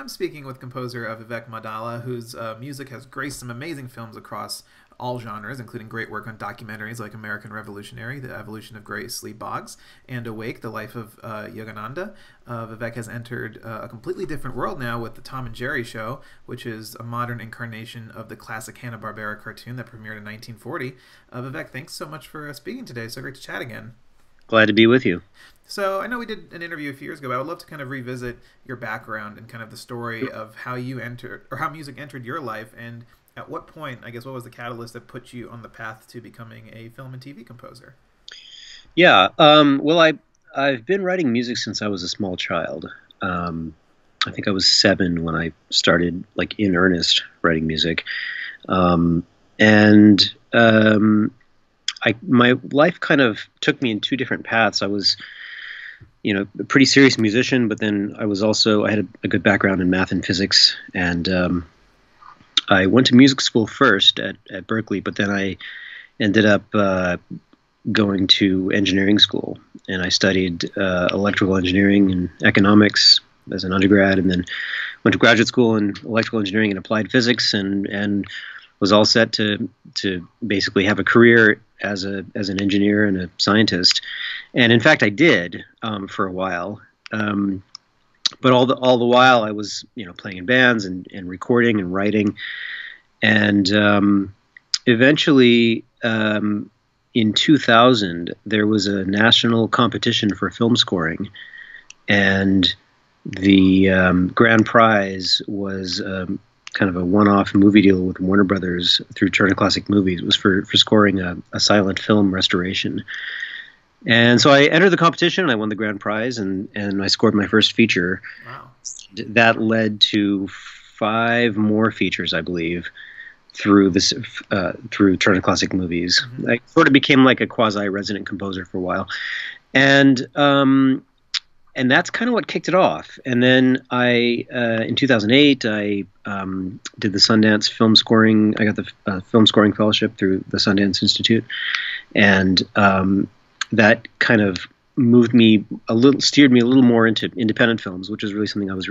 I'm speaking with composer Vivek Maddala, whose uh, music has graced some amazing films across all genres, including great work on documentaries like American Revolutionary, The Evolution of Grace Lee Boggs, and Awake, The Life of uh, Yogananda. Uh, Vivek has entered uh, a completely different world now with The Tom and Jerry Show, which is a modern incarnation of the classic Hanna-Barbera cartoon that premiered in 1940. Uh, Vivek, thanks so much for uh, speaking today. So great to chat again. Glad to be with you. So I know we did an interview a few years ago, but I would love to kind of revisit your background and kind of the story of how you entered or how music entered your life and at what point, I guess, what was the catalyst that put you on the path to becoming a film and TV composer? Yeah, um, well, I I've been writing music since I was a small child. Um, I think I was seven when I started, like in earnest, writing music, um, and um, I my life kind of took me in two different paths. I was you know, a pretty serious musician, but then I was also I had a, a good background in math and physics, and um, I went to music school first at, at Berklee, but then I ended up uh, going to engineering school, and I studied uh, electrical engineering and economics as an undergrad, and then went to graduate school in electrical engineering and applied physics, and and was all set to to basically have a career as a as an engineer and a scientist, and in fact I did um, for a while. Um, but all the all the while I was you know playing in bands and, and recording and writing, and um, eventually um, in 2000 there was a national competition for film scoring, and the um, grand prize was um, kind of a one-off movie deal with Warner Brothers through Turner Classic Movies. It was for for scoring a, a silent film restoration and so I entered the competition and I won the grand prize and, and I scored my first feature. Wow. That led to five more features, I believe, through this uh, through Turner Classic Movies. Mm-hmm. I sort of became like a quasi resident composer for a while, and um, and that's kind of what kicked it off. And then I, uh, in 2008, I um, did the Sundance Film Scoring. I got the uh, Film Scoring Fellowship through the Sundance Institute, and um, that kind of moved me a little, steered me a little more into independent films, which is really something I was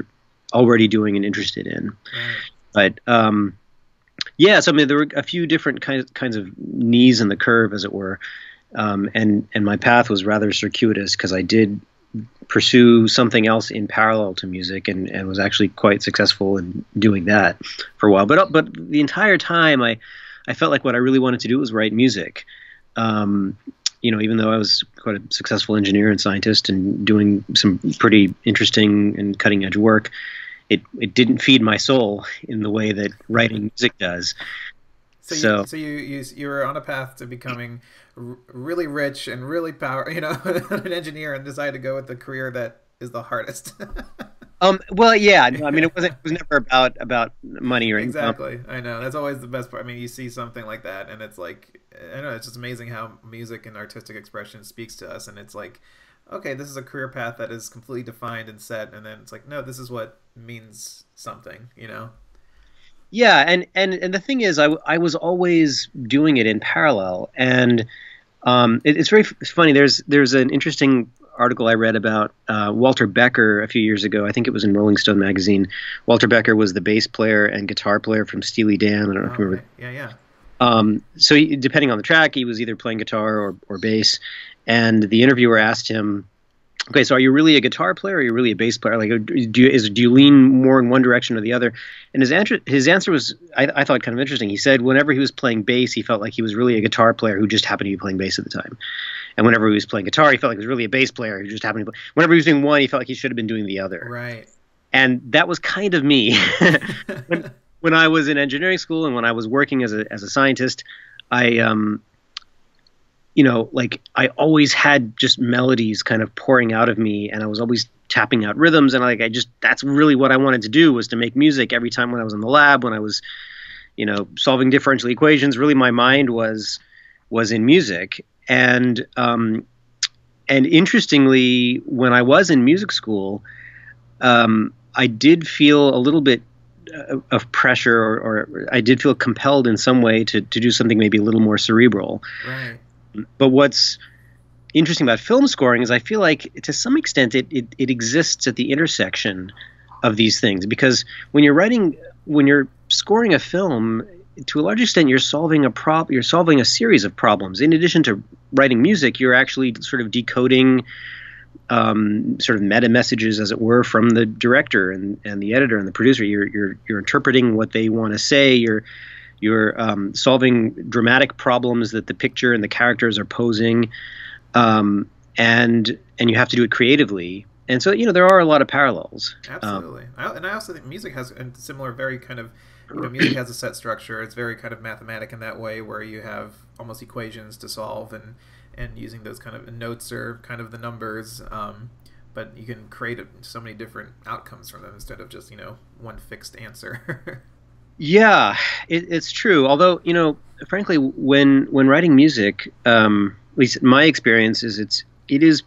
already doing and interested in. Right. But um, yeah, so I mean, there were a few different kinds kinds of knees in the curve, as it were, um, and and my path was rather circuitous because I did pursue something else in parallel to music and, and was actually quite successful in doing that for a while. But but the entire time I I felt like what I really wanted to do was write music. Um, you know, even though I was quite a successful engineer and scientist and doing some pretty interesting and cutting edge work, it, it didn't feed my soul in the way that writing music does. So, so you, so you, you you were on a path to becoming really rich and really power, you know, an engineer, and decided to go with the career that is the hardest. Um. Well, yeah. No, I mean, it wasn't. It was never about about money or exactly. Income. I know that's always the best part. I mean, you see something like that, and it's like, I know it's just amazing how music and artistic expression speaks to us, and it's like, okay, this is a career path that is completely defined and set, and then it's like, no, this is what means something, you know. Yeah, and and and the thing is, I I was always doing it in parallel, and um, it, it's very funny. There's there's an interesting article I read about uh, Walter Becker a few years ago. I think it was in Rolling Stone magazine. Walter Becker was the bass player and guitar player from Steely Dan. I don't know oh, if you remember. Yeah, yeah. Um, so he, depending on the track, he was either playing guitar or, or bass. And the interviewer asked him, okay, so are you really a guitar player or are you really a bass player? Like, do you, is, do you lean more in one direction or the other? And his answer, his answer was, I, I thought, kind of interesting. He said whenever he was playing bass, he felt like he was really a guitar player who just happened to be playing bass at the time. And whenever he was playing guitar, he felt like he was really a bass player who just happened to play. Whenever he was doing one, he felt like he should have been doing the other. Right. And that was kind of me. when, when I was in engineering school and when I was working as a, as a scientist, I um, you know, like I always had just melodies kind of pouring out of me, and I was always tapping out rhythms, and like I just that's really what I wanted to do was to make music every time when I was in the lab, when I was, you know, solving differential equations. Really, my mind was was in music, and um, and interestingly, when I was in music school, um, I did feel a little bit uh, of pressure, or, or, I did feel compelled in some way to to do something maybe a little more cerebral. Right. But what's interesting about film scoring is I feel like to some extent it, it, it exists at the intersection of these things because when you're writing when you're scoring a film to a large extent you're solving a prob you're solving a series of problems in addition to writing music you're actually sort of decoding um, sort of meta messages, as it were, from the director and, and the editor and the producer. You're you're you're interpreting what they want to say. You're you're um, solving dramatic problems that the picture and the characters are posing, um, and and you have to do it creatively. And so you know there are a lot of parallels. Absolutely, I, and I also think music has a similar, very kind of you know, music has a set structure. It's very kind of mathematic in that way, where you have almost equations to solve and and using those kind of notes are kind of the numbers. Um, but you can create so many different outcomes from them instead of just you know one fixed answer. yeah, it, it's true. Although you know, frankly, when when writing music, um, at least my experience is it's it is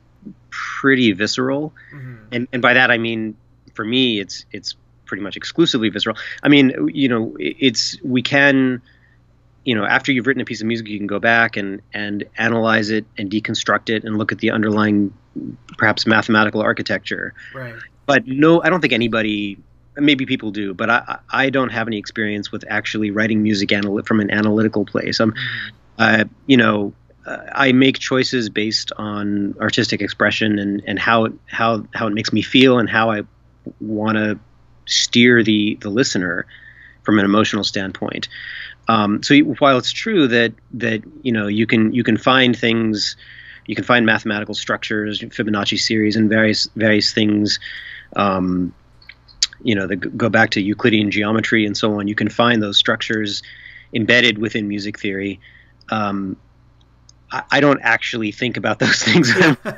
pretty visceral, mm-hmm. and and by that I mean for me it's it's pretty much exclusively visceral. I mean, you know, it's we can you know after you've written a piece of music you can go back and and analyze it and deconstruct it and look at the underlying perhaps mathematical architecture right but no i don't think anybody maybe people do but i i don't have any experience with actually writing music anal- from an analytical place i'm mm-hmm. uh, you know uh, I make choices based on artistic expression and, and how it, how how it makes me feel and how I want to steer the the listener from an emotional standpoint. Um, so while it's true that that you know you can you can find things, you can find mathematical structures, Fibonacci series, and various various things. Um, you know, that go back to Euclidean geometry and so on. You can find those structures embedded within music theory. Um, I, I don't actually think about those things. Yeah,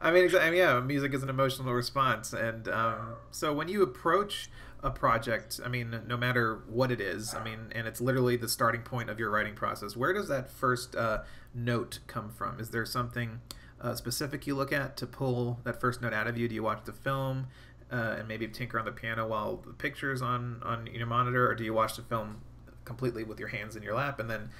I mean, I mean, yeah, music is an emotional response, and um, so when you approach a project, I mean, no matter what it is, I mean, and it's literally the starting point of your writing process. Where does that first uh, note come from? Is there something uh, specific you look at to pull that first note out of you? Do you watch the film uh, and maybe tinker on the piano while the picture's on on your monitor, or do you watch the film completely with your hands in your lap and then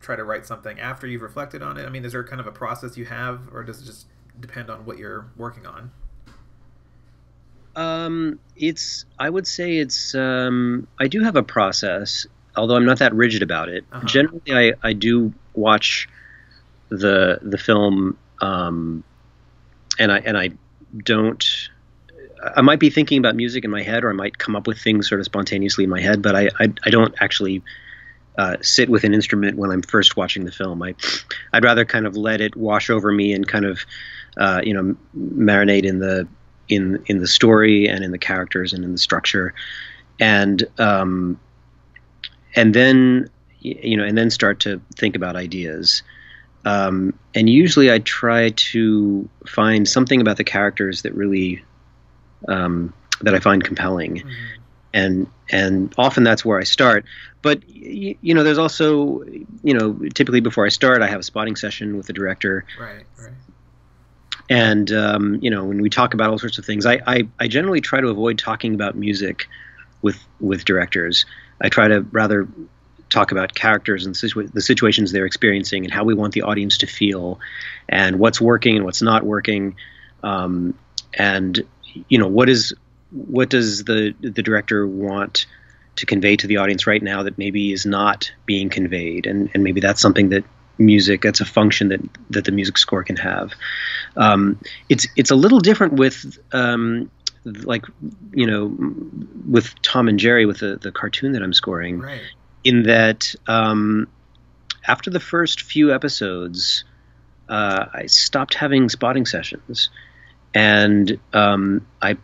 try to write something after you've reflected on it? I mean, is there kind of a process you have, or does it just depend on what you're working on? Um, it's I would say it's um, I do have a process, although I'm not that rigid about it. Uh-huh. Generally, I, I do watch the the film, um, and I and I don't. I might be thinking about music in my head, or I might come up with things sort of spontaneously in my head, but I I, I don't actually uh, sit with an instrument when I'm first watching the film. I I'd rather kind of let it wash over me and kind of uh, you know marinate in the in in the story and in the characters and in the structure, and um, and then you know and then start to think about ideas. Um, and usually I try to find something about the characters that really um, that I find compelling. Mm-hmm. And and often that's where I start, but you, you know, there's also, you know, typically before I start, I have a spotting session with the director, right, right. And um, you know when we talk about all sorts of things I, I, I generally try to avoid talking about music with with directors. I try to rather talk about characters and situa- the situations they're experiencing and how we want the audience to feel and what's working and what's not working. Um, and you know what is what does the the director want to convey to the audience right now that maybe is not being conveyed and and maybe that's something that music. That's a function that that the music score can have. Um, it's it's a little different with um, like you know with Tom and Jerry with the the cartoon that I'm scoring. Right. In that um, after the first few episodes, uh, I stopped having spotting sessions, and um, I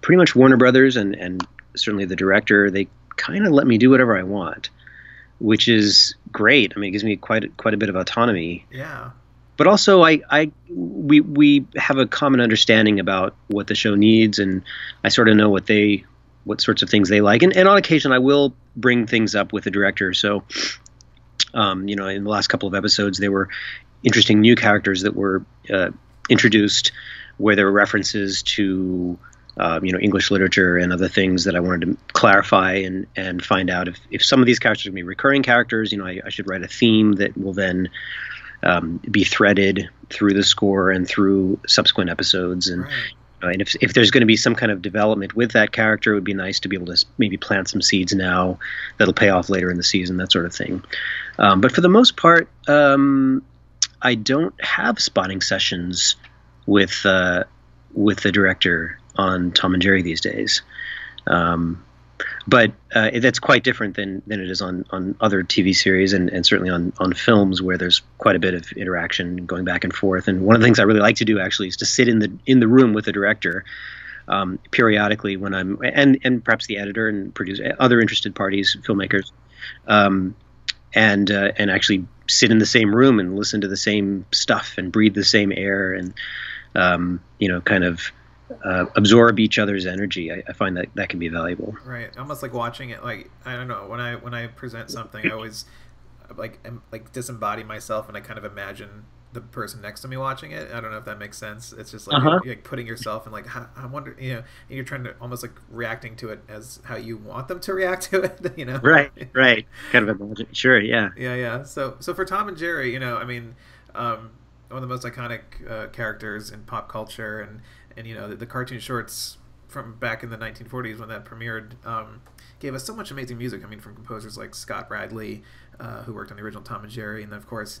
pretty much Warner Brothers and and certainly the director they kind of let me do whatever I want which is great. I mean, it gives me quite quite a bit of autonomy. Yeah. But also, I, I we we have a common understanding about what the show needs, and I sort of know what they what sorts of things they like. And, and on occasion, I will bring things up with the director. So, um, you know, in the last couple of episodes, there were interesting new characters that were uh, introduced, where there were references to um, you know English literature and other things that I wanted to clarify and and find out if, if some of these characters are going to be recurring characters. You know, I, I, should write a theme that will then um, be threaded through the score and through subsequent episodes. And right. And if, if there's going to be some kind of development with that character, it would be nice to be able to maybe plant some seeds now that'll pay off later in the season, that sort of thing. Um, but for the most part, um, I don't have spotting sessions with uh, with the director on Tom and Jerry these days. Um, but uh, that's quite different than, than it is on, on other TV series and, and certainly on, on films where there's quite a bit of interaction going back and forth. And one of the things I really like to do actually is to sit in the in the room with the director um, periodically when I'm and and perhaps the editor and producer other interested parties filmmakers um, and uh, and actually sit in the same room and listen to the same stuff and breathe the same air and um, you know kind of uh, absorb each other's energy. I, I, find that that can be valuable. Right, almost like watching it. Like I don't know when I when I present something, I always like am, like disembody myself and I kind of imagine the person next to me watching it. I don't know if that makes sense. It's just like, you're, you're like putting yourself in like I wonder, you know, you're trying to almost like reacting to it as how you want them to react to it. You know, right, right, kind of imagine. Sure, yeah, yeah, yeah. So so for Tom and Jerry, you know, I mean. Um, one of the most iconic uh, characters in pop culture, and and you know the, the, cartoon shorts from back in the 1940s when that premiered um, gave us so much amazing music. I mean, from composers like Scott Bradley, uh, who worked on the original Tom and Jerry, and then of course.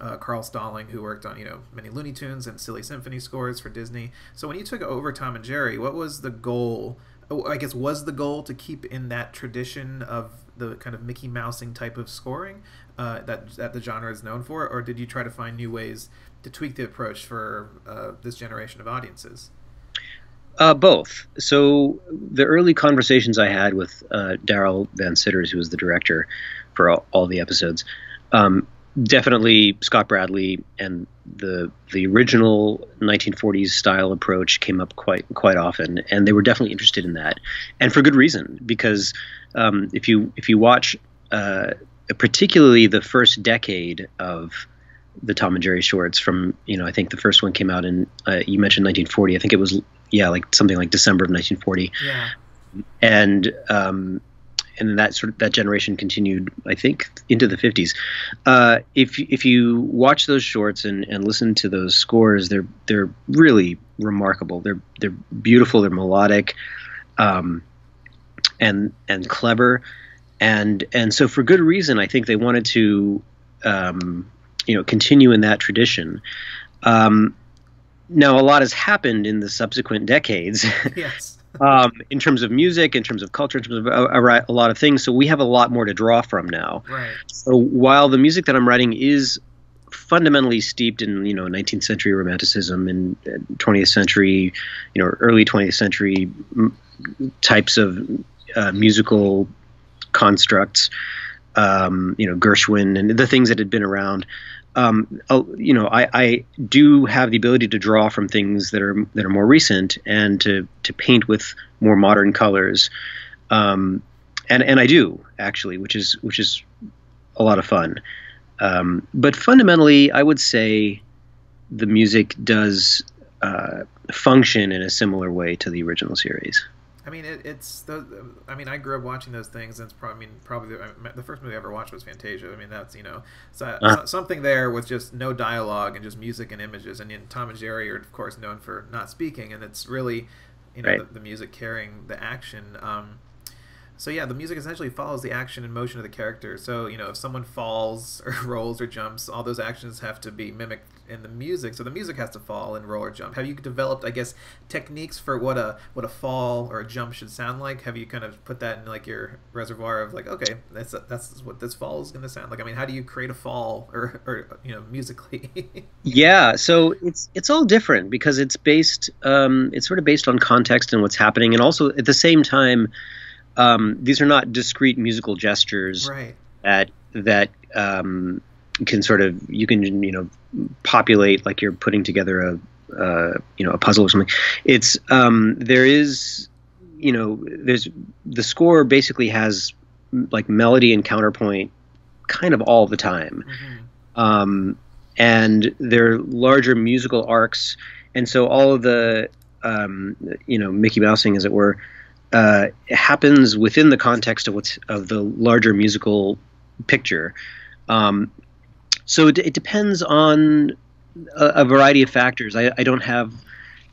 Uh, Carl Stalling, who worked on you know many Looney Tunes and Silly Symphony scores for Disney. So when you took over Tom and Jerry, what was the goal? Oh, I guess was the goal to keep in that tradition of the kind of Mickey Mousing type of scoring uh, that that the genre is known for, or did you try to find new ways to tweak the approach for uh, this generation of audiences? Uh, both. So the early conversations I had with uh, Darrell Van Citters, who was the director for all, all the episodes, um, definitely Scott Bradley and the the original 1940s style approach came up quite quite often, and they were definitely interested in that, and for good reason. Because um, if you if you watch, uh, particularly the first decade of the Tom and Jerry shorts from you know I think the first one came out in uh, you mentioned 1940 I think it was yeah like something like December of 1940 yeah. And um, and that sort of that generation continued I think into the 50s uh, if if you watch those shorts and, and listen to those scores they're they're really remarkable. They're they're beautiful. They're melodic um, and and clever. And and so for good reason I think they wanted to um, you know continue in that tradition. Um, now, a lot has happened in the subsequent decades. Yes. um, in terms of music, in terms of culture, in terms of a, a, a, lot of things. So we have a lot more to draw from now. Right. So while the music that I'm writing is fundamentally steeped in you know 19th century romanticism and 20th century, you know early 20th century m- types of uh, musical constructs, um, you know Gershwin and the things that had been around um, you know, I, I, do have the ability to draw from things that are that are more recent and to to paint with more modern colors, um, and and I do actually, which is which is a lot of fun. Um, but fundamentally, I would say the music does uh, function in a similar way to the original series. I mean, it, it's the. I mean, I grew up watching those things, and it's probably. I mean, probably the, the first movie I ever watched was Fantasia. I mean, that's you know, so, uh, something there with just no dialogue and just music and images. And, and Tom and Jerry are of course known for not speaking, and it's really, you know, right. the, the, music carrying the action. Um, so yeah, the music essentially follows the action and motion of the character. So you know, if someone falls or rolls or jumps, all those actions have to be mimicked in the music. So the music has to fall and roll or jump. Have you developed, I guess, techniques for what a what a fall or a jump should sound like? Have you kind of put that in like your reservoir of like, okay, that's that's what this fall is going to sound like? I mean, how do you create a fall or or you know musically? yeah, so it's it's all different because it's based um, it's sort of based on context and what's happening, and also at the same time um, these are not discrete musical gestures right. that that um, can sort of you can you know populate like you're putting together a uh, you know a puzzle or something. It's um, there is you know there's the score basically has like melody and counterpoint kind of all the time. Mm-hmm. Um, and they're larger musical arcs, and so all of the um, you know Mickey Mousing, as it were, uh, happens within the context of what's of the larger musical picture. Um, so it, it, depends on a, a, variety of factors. I, I don't have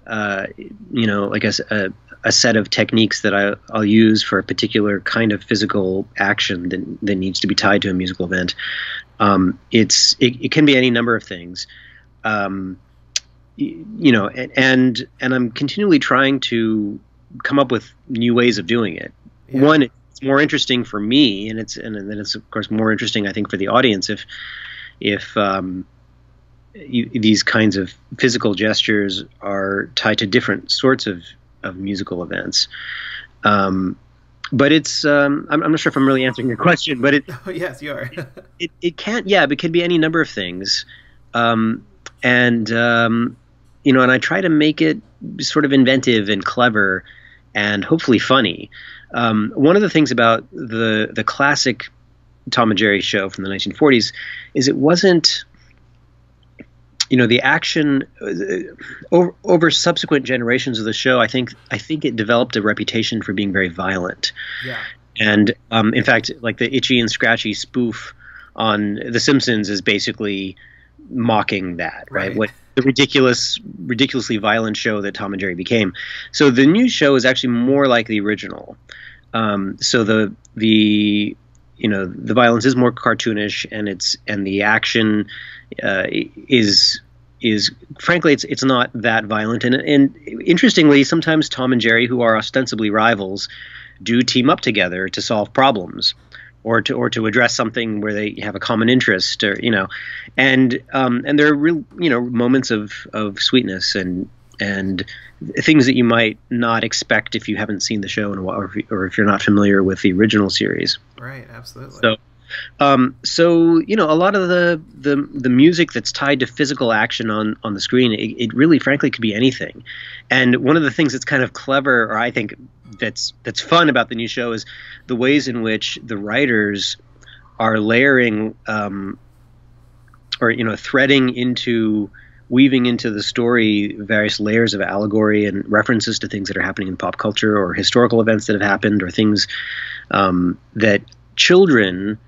uh, you know, like a, a, a, set of techniques that I, will use for a particular kind of physical action that, that needs to be tied to a musical event. Um, it's it, it, can be any number of things. Um, you know, and and I'm continually trying to come up with new ways of doing it. Yeah. One, it's more interesting for me, and it's and then it's of course more interesting, I think, for the audience if if um, you, these kinds of physical gestures are tied to different sorts of of musical events. Um, but it's um, I'm, I'm, not sure if I'm really answering your question, but it oh, yes you are. it, it can't yeah, but it can be any number of things, um, and um, you know, and I try to make it sort of inventive and clever, and hopefully funny. Um, one of the things about the the classic Tom and Jerry show from the 1940s is it wasn't you know the action uh, over, over, subsequent generations of the show i think i think it developed a reputation for being very violent yeah and um, in fact like the itchy and scratchy spoof on the simpsons is basically mocking that right, right. what the ridiculous, ridiculously violent show that Tom and Jerry became. So the new show is actually more like the original. Um, so the the you know the violence is more cartoonish and it's and the action uh, is is frankly it's it's not that violent and and interestingly sometimes Tom and Jerry who are ostensibly rivals do team up together to solve problems or to or to address something where they have a common interest or you know and um, and there are real you know moments of of sweetness and and things that you might not expect if you haven't seen the show in a while or if, or if you're not familiar with the original series right absolutely so um, so you know, a lot of the, the the music that's tied to physical action on on the screen, it, it, really, frankly, could be anything. And one of the things that's kind of clever, or I think that's that's fun about the new show, is the ways in which the writers are layering, um, or you know, threading into weaving into the story various layers of allegory and references to things that are happening in pop culture or historical events that have happened or things um, that children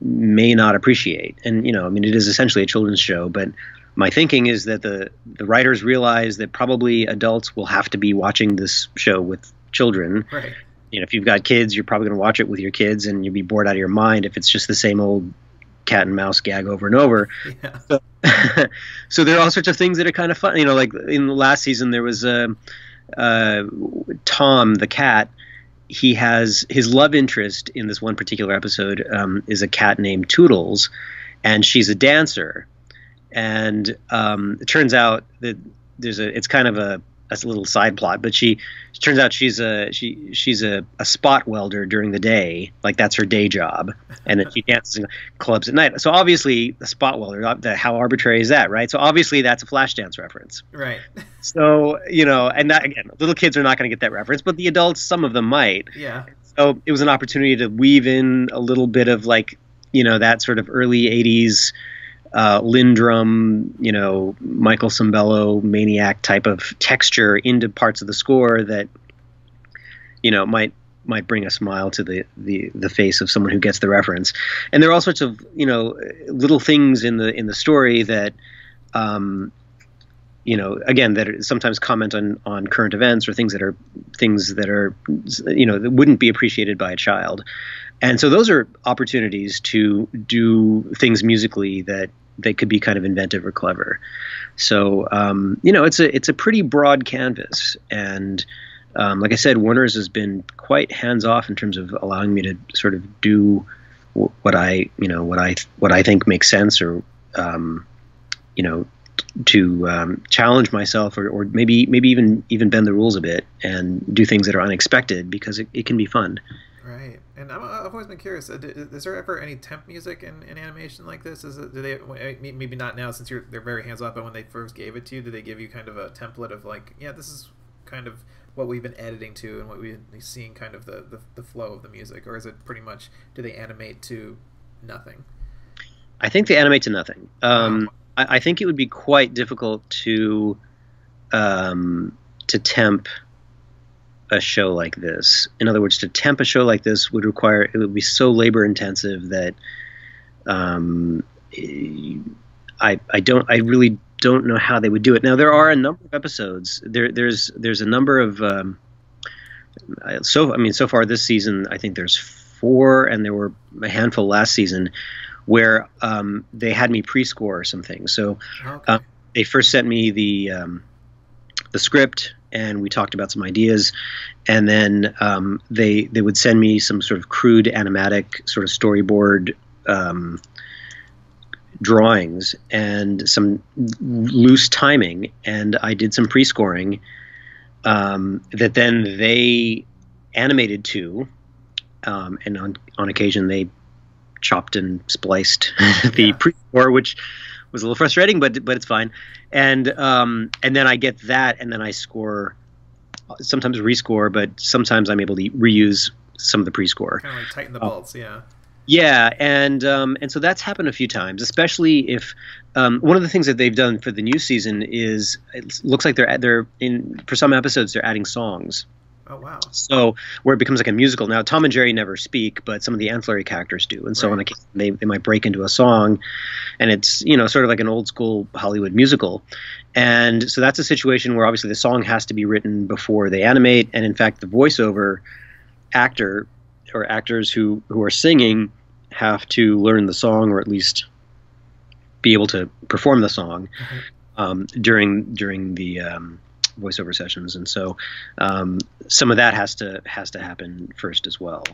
may not appreciate. And you know, I mean, it is essentially a children's show, but my thinking is that the the writers realize that probably adults will have to be watching this show with children. Right. You know, if you've got kids, you're probably going to watch it with your kids, and you'll be bored out of your mind if it's just the same old cat and mouse gag over and over. Yeah. So, so there are all sorts of things that are kind of fun. You know, like in the last season, there was uh, uh, Tom the cat he has his love interest in this one particular episode um, is a cat named Toodles, and she's a dancer. And um, it turns out that there's a it's kind of a a little side plot, but she it turns out she's a she she's a, a spot welder during the day, like that's her day job, and then she dances in clubs at night. So obviously, the spot welder, how arbitrary is that, right? So obviously, that's a Flashdance reference, right? So you know, and that again, little kids are not going to get that reference, but the adults, some of them might. Yeah. So it was an opportunity to weave in a little bit of like you know that sort of early '80s uh, LinnDrum, you know, Michael Sembello maniac type of texture into parts of the score that, you know, might might bring a smile to the, the the face of someone who gets the reference. And there are all sorts of you know little things in the in the story that, um, you know, again that sometimes comment on on current events or things that are things that are you know that wouldn't be appreciated by a child. And so those are opportunities to do things musically that they could be kind of inventive or clever. So um, you know, it's a it's a pretty broad canvas, and um, like I said, Warner's has been quite hands off in terms of allowing me to sort of do what I you know what I what I think makes sense, or um, you know, to um, challenge myself, or, or maybe maybe even even bend the rules a bit and do things that are unexpected because it, it can be fun. Right. And i have always been curious. Uh, is there ever any temp music in, in animation like this? Is it do they maybe not now since you're they're very hands off, but when they first gave it to you, did they give you kind of a template of like, yeah, this is kind of what we've been editing to and what we've been seeing kind of the, the, the flow of the music, or is it pretty much do they animate to nothing? I think they animate to nothing. Um, wow. I, I, think it would be quite difficult to um, to temp a show like this. In other words, to temp a show like this would require it would be so labor intensive that um, I I don't I really don't know how they would do it. Now there are a number of episodes. There there's there's a number of um, so I mean so far this season I think there's four and there were a handful last season where um, they had me pre-score some things. So Okay. um, they first sent me the um, the script and we talked about some ideas and then um, they they would send me some sort of crude animatic sort of storyboard um, drawings and some loose timing and I did some pre-scoring um, that then they animated to um, and on on occasion they chopped and spliced the Yeah. pre-score which was a little frustrating but but it's fine and um, and then I get that and then I score sometimes rescore but sometimes I'm able to reuse some of the pre-score kind of like tighten the oh. bolts. Yeah. yeah, and um, and so that's happened a few times, especially if um, one of the things that they've done for the new season is it looks like they're they're in for some episodes they're adding songs. Oh wow. So where it becomes like a musical. Now Tom and Jerry never speak, but some of the ancillary characters do, and so Right. on occasion they they might break into a song, and it's you know sort of like an old school Hollywood musical, and so that's a situation where obviously the song has to be written before they animate, and in fact the voiceover actor or actors who who are singing have to learn the song or at least be able to perform the song Mhm. um, during during the um, voiceover sessions, and so um, some of that has to has to happen first as well.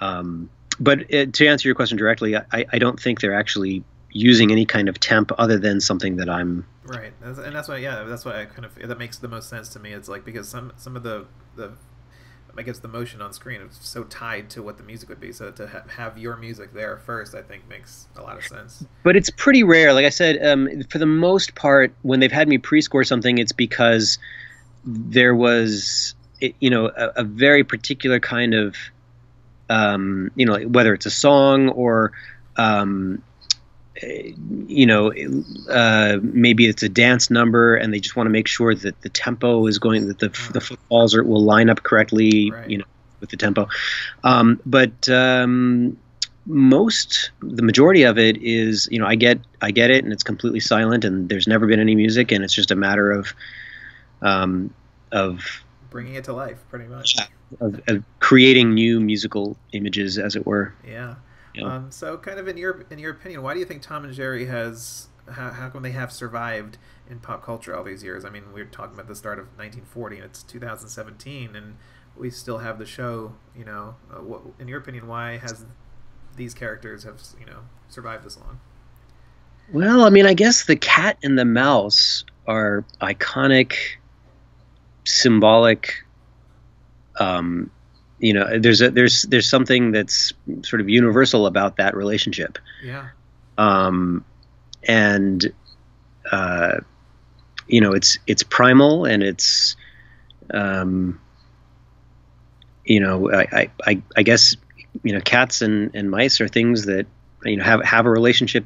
Um, but uh, to answer your question directly, I, I don't think they're actually using any kind of temp other than something that I'm. Right, and that's why, yeah, that's why I kind of that makes the most sense to me. It's like because some some of the the I guess the motion on screen is so tied to what the music would be. So to ha- have your music there first, I think makes a lot of sense. But it's pretty rare. Like I said, um, for the most part, when they've had me pre-score something, it's because there was, you know, a, a very particular kind of, um, you know, whether it's a song or, um, you know, uh, maybe it's a dance number, and they just want to make sure that the tempo is going, that the the footfalls are, will line up correctly, Right. you know, with the tempo. Um, but um, most the majority of it is you know i get i get it and it's completely silent and there's never been any music and it's just a matter of um of Bringing it to life, pretty much. of, of creating new musical images as it were Yeah. Yeah. Um, so, kind of in your in your opinion, why do you think Tom and Jerry has how, how come they have survived in pop culture all these years? I mean, we are talking about the start of 1940, and it's 2017, and we still have the show. You know, uh, what, in your opinion, why has these characters have you know survived this long? well i mean i guess the cat and the mouse are iconic symbolic um you know there's a there's there's something that's sort of universal about that relationship. Yeah. um, and uh, you know it's it's primal and it's um, you know I, I- I guess you know cats and, and mice are things that you know have have a relationship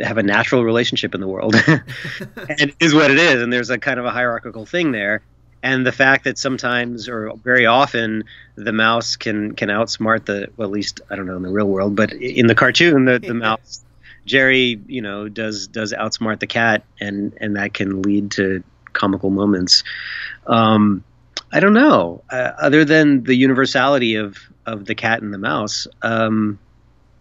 have a natural relationship in the world. And it is what it is and there's a kind of a hierarchical thing there and the fact that sometimes or very often the mouse can can outsmart the well at least I don't know in the real world but in the cartoon the, the mouse Jerry you know does does outsmart the cat and and that can lead to comical moments. Um, I don't know. Uh, other than the universality of of the cat and the mouse um,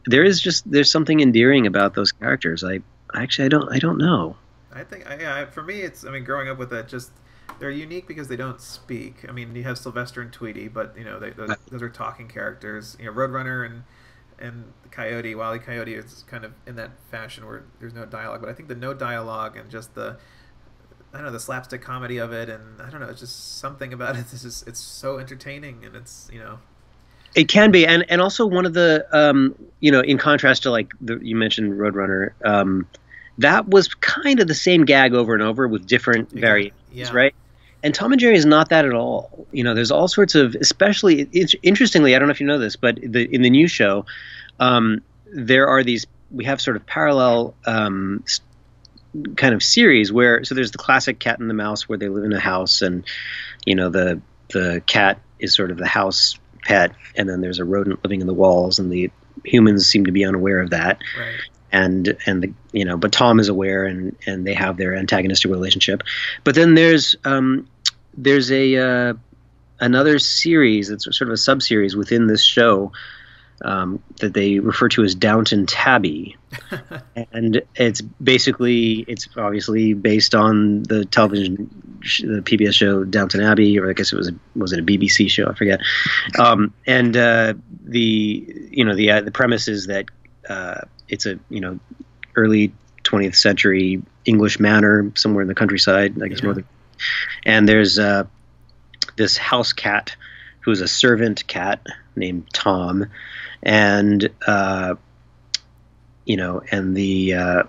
there is just there's something endearing about those characters. I actually I don't I don't know. I think, I- yeah, for me, it's. I mean, growing up with that, just they're unique because they don't speak. I mean, you have Sylvester and Tweety, but you know, they, those, those are talking characters. You know, Roadrunner and and Coyote, Wile E. Coyote is kind of in that fashion where there's no dialogue. But I think the no dialogue and just the I don't know the slapstick comedy of it, and I don't know, it's just something about it. It's just it's so entertaining, and it's you know, It can be, and and also one of the um, you know, in contrast to like the, you mentioned Roadrunner, um, that was kind of the same gag over and over with different variations, yeah, right? And Tom and Jerry is not that at all. You know, there's all sorts of, especially interestingly, I don't know if you know this, but the, in the new show, um, there are these. We have sort of parallel um, kind of series where so there's the classic cat and the mouse where they live in a house and you know the the cat is sort of the house pet and then there's a rodent living in the walls and the humans seem to be unaware of that right, and and the you know, but Tom is aware, and and they have their antagonistic relationship. But then there's um, there's a uh, another series. It's sort of a sub series within this show um, that they refer to as Downton Tabby, and it's basically it's obviously based on the television the PBS show Downton Abbey, or I guess it was a, was it a BBC show? I forget. Um, and uh, the you know the uh, the premise is that uh, it's a you know early 20th century English manor somewhere in the countryside, I guess yeah. northern. And there's uh, this house cat who's a servant cat named Tom, and uh, you know, and the uh,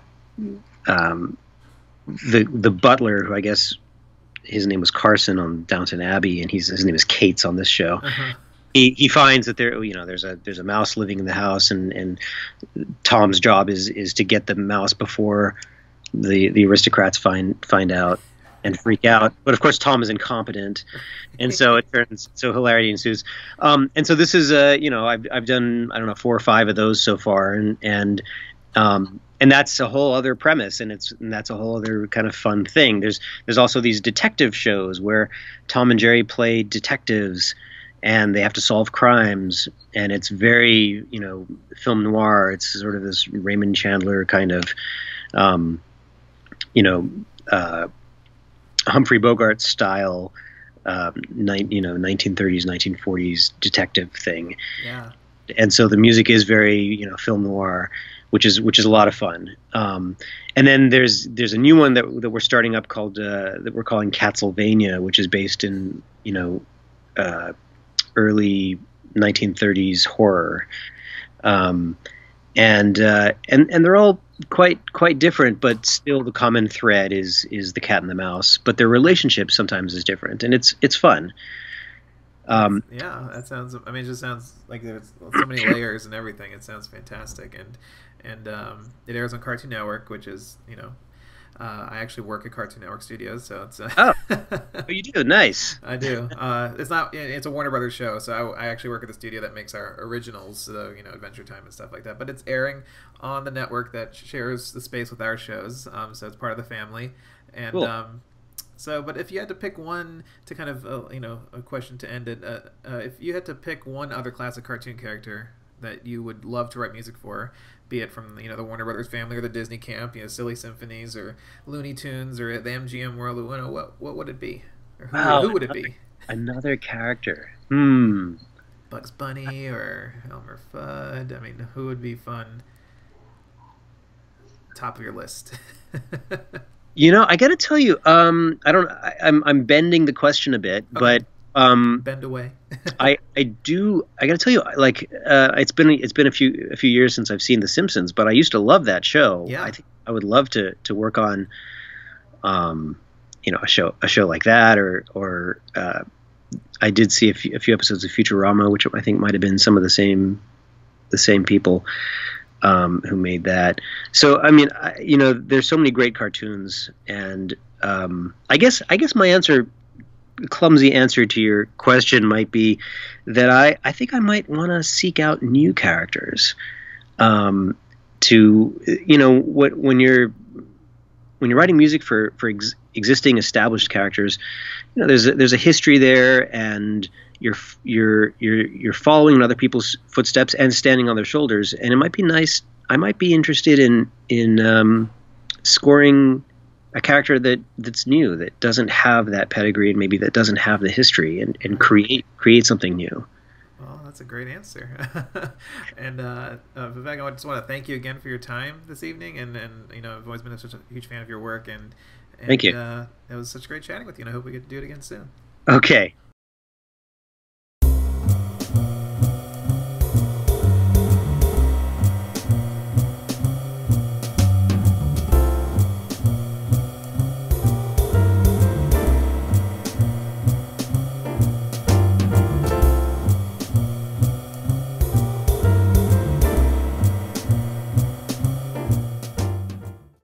um, the the butler, who I guess his name was Carson on Downton Abbey, and he's his name is Cates on this show. Uh-huh. He, he finds that there you know there's a there's a mouse living in the house, and, and Tom's job is is to get the mouse before the the aristocrats find find out and freak out. But of course, Tom is incompetent, and so it turns so hilarity ensues. Um, and so this is a you know I've I've done I don't know four or five of those so far, and and um, and that's a whole other premise, and it's and that's a whole other kind of fun thing. There's there's also these detective shows where Tom and Jerry play detectives. And they have to solve crimes, and it's very, you know, film noir. It's sort of this Raymond Chandler kind of, um, you know, uh, Humphrey Bogart style, um, ni- you know, 1930s, 1940s detective thing. Yeah. And so the music is very, you know, film noir, which is which is a lot of fun. Um, and then there's there's a new one that that we're starting up called uh, that we're calling Catsylvania, which is based in you know uh, early 1930s horror. Um, and uh, and and they're all quite quite different, but still the common thread is is the cat and the mouse. But their relationship sometimes is different, and it's it's fun. Um, yeah, that sounds. I mean, it just sounds like there's so many layers and everything. It sounds fantastic, and and um, it airs on Cartoon Network, which is you know uh, I actually work at Cartoon Network Studios, so it's. Uh, oh. oh, you do nice. I do. Uh, it's not. It's a Warner Brothers show, so I, I, actually work at the studio that makes our originals, so you know, Adventure Time and stuff like that. But it's airing on the network that shares the space with our shows, um, so it's part of the family. And cool. um, so, but if you had to pick one to kind of, uh, you know, a question to end it, uh, uh, if you had to pick one other classic cartoon character that you would love to write music for, be it from you know the Warner Brothers family or the Disney camp, you know, Silly Symphonies or Looney Tunes or the MGM world. You know, what what would it be? Or who, wow, who would another, it be? Another character. Hmm. Bugs Bunny or Elmer Fudd. I mean, who would be fun? Top of your list. you know, I got to tell you, um, I don't. I, am I'm, I'm bending the question a bit, okay. but um, Bend away. I I do. I got to tell you, like, uh, it's been it's been a few a few years since I've seen The Simpsons, but I used to love that show. Yeah. I think I would love to to work on, um, you know, a show a show like that, or or uh, I did see a few, a few episodes of Futurama, which I think might have been some of the same the same people. Um, who made that? So I mean, I, you know, there's so many great cartoons, and um, I guess I guess my answer clumsy answer to your question might be that I, I think I might want to seek out new characters. Um, to you know what when you're when you're writing music for for ex- existing established characters, you know there's a, there's a history there and you're you're you're you're following in other people's footsteps and standing on their shoulders and it might be nice. I might be interested in in um, scoring a character that that's new that doesn't have that pedigree and maybe that doesn't have the history and, and create create something new. Well that's a great answer. And uh, uh, vivek i just want to thank you again for your time this evening and and you know i've always been such a huge fan of your work and, and thank you. uh, it was such great chatting with you and i hope we get to do it again soon. Okay